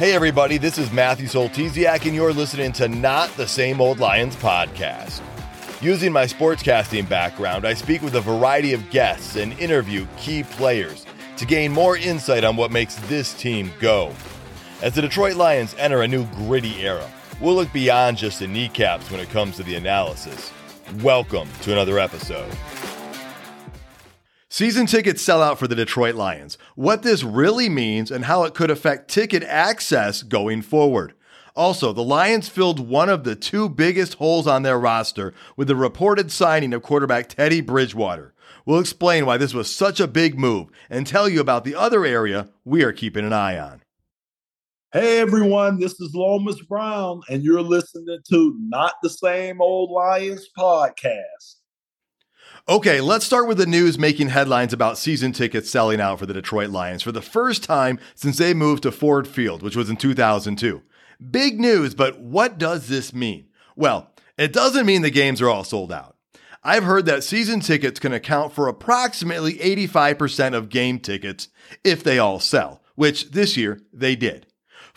Hey, everybody, this is Matthew Soltesiak, and you're listening to Not the Same Old Lions podcast. Using my sportscasting background, I speak with a variety of guests and interview key players to gain more insight on what makes this team go. As the Detroit Lions enter a new gritty era, we'll look beyond just the kneecaps when it comes to the analysis. Welcome to another episode. Season tickets sell out for the Detroit Lions. What this really means and how it could affect ticket access going forward. Also, the Lions filled one of the two biggest holes on their roster with the reported signing of quarterback Teddy Bridgewater. We'll explain why this was such a big move and tell you about the other area we are keeping an eye on. Hey everyone, this is Lomas Brown, and you're listening to Not the Same Old Lions podcast. Okay, let's start with the news making headlines about season tickets selling out for the Detroit Lions for the first time since they moved to Ford Field, which was in 2002. Big news, but what does this mean? Well, it doesn't mean the games are all sold out. I've heard that season tickets can account for approximately 85% of game tickets if they all sell, which this year they did.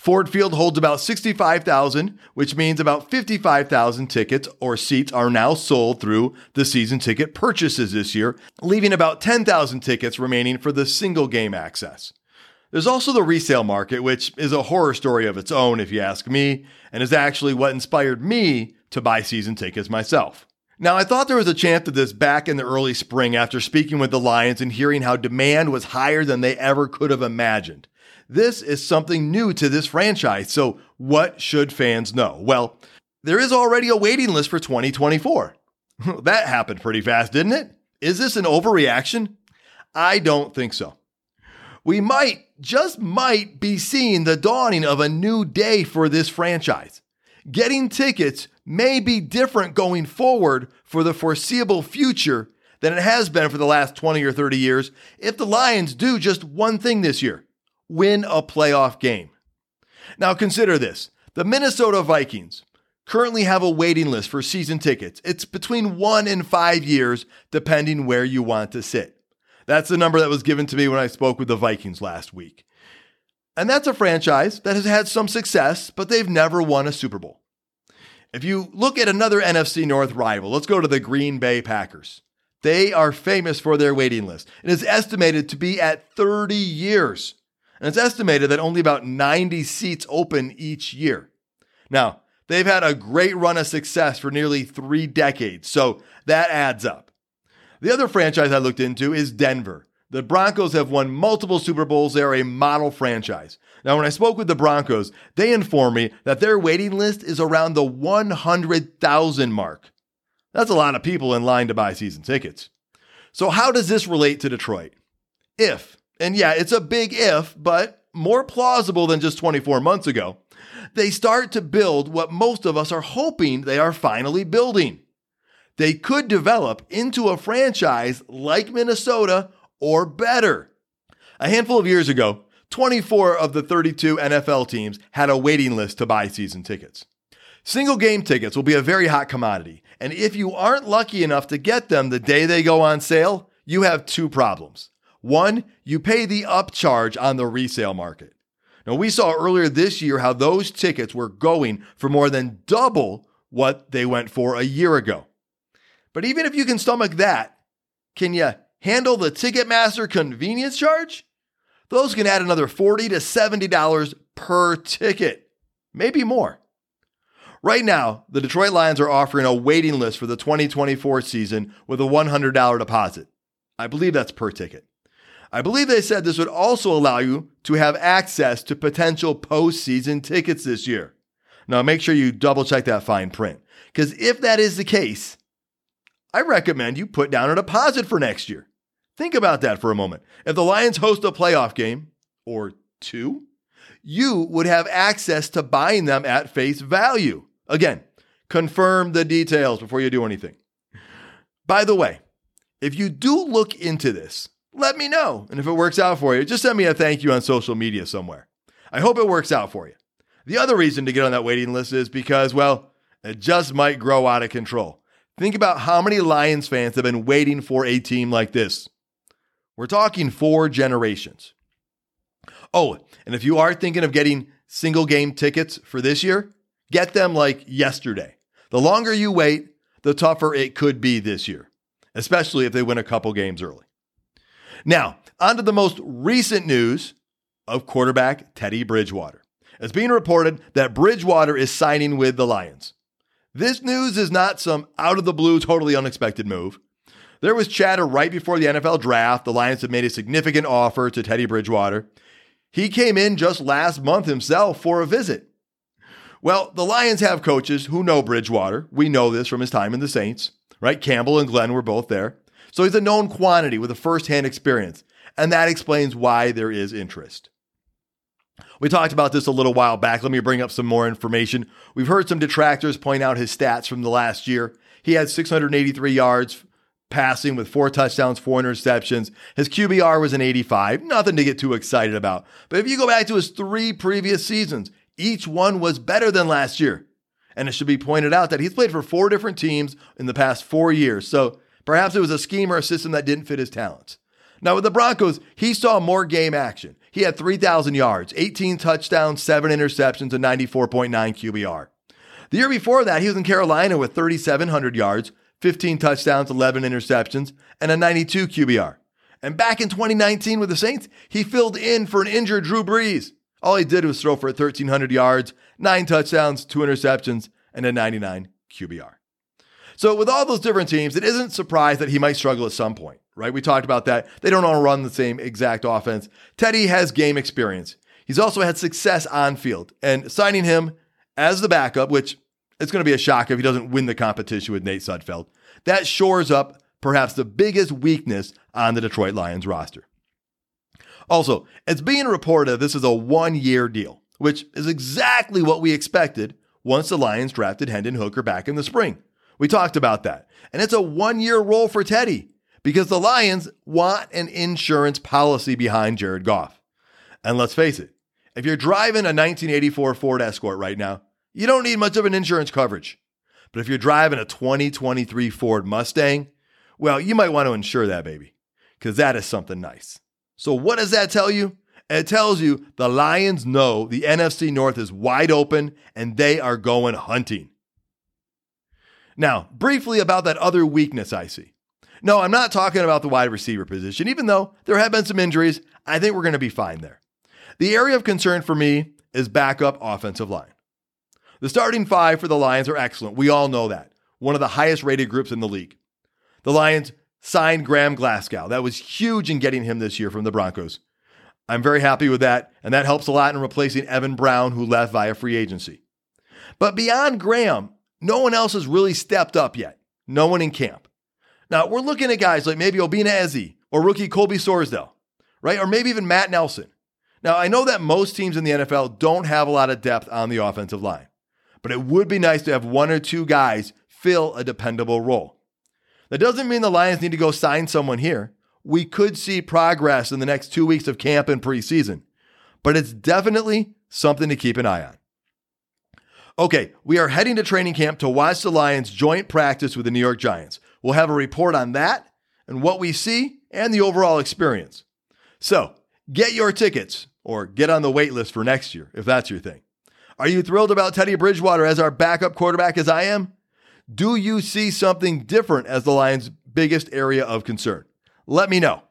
Ford Field holds about 65,000, which means about 55,000 tickets or seats are now sold through the season ticket purchases this year, leaving about 10,000 tickets remaining for the single game access. There's also the resale market, which is a horror story of its own, if you ask me, and is actually what inspired me to buy season tickets myself. Now, I thought there was a chance of this back in the early spring after speaking with the Lions and hearing how demand was higher than they ever could have imagined. This is something new to this franchise. So, what should fans know? Well, there is already a waiting list for 2024. that happened pretty fast, didn't it? Is this an overreaction? I don't think so. We might, just might, be seeing the dawning of a new day for this franchise. Getting tickets may be different going forward for the foreseeable future than it has been for the last 20 or 30 years if the Lions do just one thing this year win a playoff game. Now consider this the Minnesota Vikings currently have a waiting list for season tickets. It's between one and five years, depending where you want to sit. That's the number that was given to me when I spoke with the Vikings last week. And that's a franchise that has had some success, but they've never won a Super Bowl. If you look at another NFC North rival, let's go to the Green Bay Packers. They are famous for their waiting list. It is estimated to be at 30 years. And it's estimated that only about 90 seats open each year. Now, they've had a great run of success for nearly three decades, so that adds up. The other franchise I looked into is Denver. The Broncos have won multiple Super Bowls. They are a model franchise. Now, when I spoke with the Broncos, they informed me that their waiting list is around the 100,000 mark. That's a lot of people in line to buy season tickets. So, how does this relate to Detroit? If and yeah, it's a big if, but more plausible than just 24 months ago, they start to build what most of us are hoping they are finally building. They could develop into a franchise like Minnesota or better. A handful of years ago, 24 of the 32 NFL teams had a waiting list to buy season tickets. Single game tickets will be a very hot commodity, and if you aren't lucky enough to get them the day they go on sale, you have two problems. One, you pay the upcharge on the resale market. Now, we saw earlier this year how those tickets were going for more than double what they went for a year ago. But even if you can stomach that, can you handle the Ticketmaster convenience charge? Those can add another 40 to $70 per ticket, maybe more. Right now, the Detroit Lions are offering a waiting list for the 2024 season with a $100 deposit. I believe that's per ticket. I believe they said this would also allow you to have access to potential postseason tickets this year. Now, make sure you double check that fine print, because if that is the case, I recommend you put down a deposit for next year. Think about that for a moment. If the Lions host a playoff game, or two, you would have access to buying them at face value. Again, confirm the details before you do anything. By the way, if you do look into this, let me know. And if it works out for you, just send me a thank you on social media somewhere. I hope it works out for you. The other reason to get on that waiting list is because, well, it just might grow out of control. Think about how many Lions fans have been waiting for a team like this. We're talking four generations. Oh, and if you are thinking of getting single game tickets for this year, get them like yesterday. The longer you wait, the tougher it could be this year, especially if they win a couple games early. Now, on to the most recent news of quarterback Teddy Bridgewater. It's being reported that Bridgewater is signing with the Lions. This news is not some out of the blue, totally unexpected move. There was chatter right before the NFL draft. The Lions had made a significant offer to Teddy Bridgewater. He came in just last month himself for a visit. Well, the Lions have coaches who know Bridgewater. We know this from his time in the Saints, right? Campbell and Glenn were both there. So he's a known quantity with a firsthand experience. And that explains why there is interest. We talked about this a little while back. Let me bring up some more information. We've heard some detractors point out his stats from the last year. He had 683 yards passing with four touchdowns, four interceptions. His QBR was an 85. Nothing to get too excited about. But if you go back to his three previous seasons, each one was better than last year. And it should be pointed out that he's played for four different teams in the past four years. So perhaps it was a scheme or a system that didn't fit his talents. Now, with the Broncos, he saw more game action. He had 3,000 yards, 18 touchdowns, 7 interceptions, and 94.9 QBR. The year before that, he was in Carolina with 3,700 yards, 15 touchdowns, 11 interceptions, and a 92 QBR. And back in 2019 with the Saints, he filled in for an injured Drew Brees. All he did was throw for 1,300 yards, 9 touchdowns, 2 interceptions, and a 99 QBR. So, with all those different teams, it isn't surprised that he might struggle at some point right? We talked about that. They don't all run the same exact offense. Teddy has game experience. He's also had success on field, and signing him as the backup, which it's going to be a shock if he doesn't win the competition with Nate Sudfeld, that shores up perhaps the biggest weakness on the Detroit Lions roster. Also, it's being reported this is a one year deal, which is exactly what we expected once the Lions drafted Hendon Hooker back in the spring. We talked about that. And it's a one year role for Teddy because the Lions want an insurance policy behind Jared Goff. And let's face it, if you're driving a 1984 Ford Escort right now, you don't need much of an insurance coverage. But if you're driving a 2023 Ford Mustang, well, you might want to insure that baby because that is something nice. So, what does that tell you? It tells you the Lions know the NFC North is wide open and they are going hunting. Now, briefly about that other weakness I see. No, I'm not talking about the wide receiver position. Even though there have been some injuries, I think we're going to be fine there. The area of concern for me is backup offensive line. The starting five for the Lions are excellent. We all know that. One of the highest rated groups in the league. The Lions signed Graham Glasgow. That was huge in getting him this year from the Broncos. I'm very happy with that, and that helps a lot in replacing Evan Brown, who left via free agency. But beyond Graham, no one else has really stepped up yet. No one in camp. Now, we're looking at guys like maybe Obinna Eze or rookie Colby Sorsdal, right? Or maybe even Matt Nelson. Now, I know that most teams in the NFL don't have a lot of depth on the offensive line, but it would be nice to have one or two guys fill a dependable role. That doesn't mean the Lions need to go sign someone here. We could see progress in the next two weeks of camp and preseason, but it's definitely something to keep an eye on. Okay, we are heading to training camp to watch the Lions joint practice with the New York Giants. We'll have a report on that and what we see and the overall experience. So get your tickets or get on the wait list for next year if that's your thing. Are you thrilled about Teddy Bridgewater as our backup quarterback as I am? Do you see something different as the Lions' biggest area of concern? Let me know.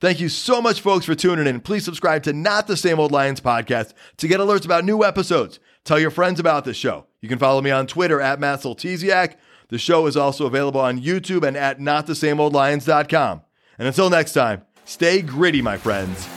Thank you so much, folks, for tuning in. Please subscribe to Not the Same Old Lions podcast to get alerts about new episodes. Tell your friends about the show. You can follow me on Twitter at Matt the show is also available on YouTube and at notthesameoldlions.com. And until next time, stay gritty, my friends.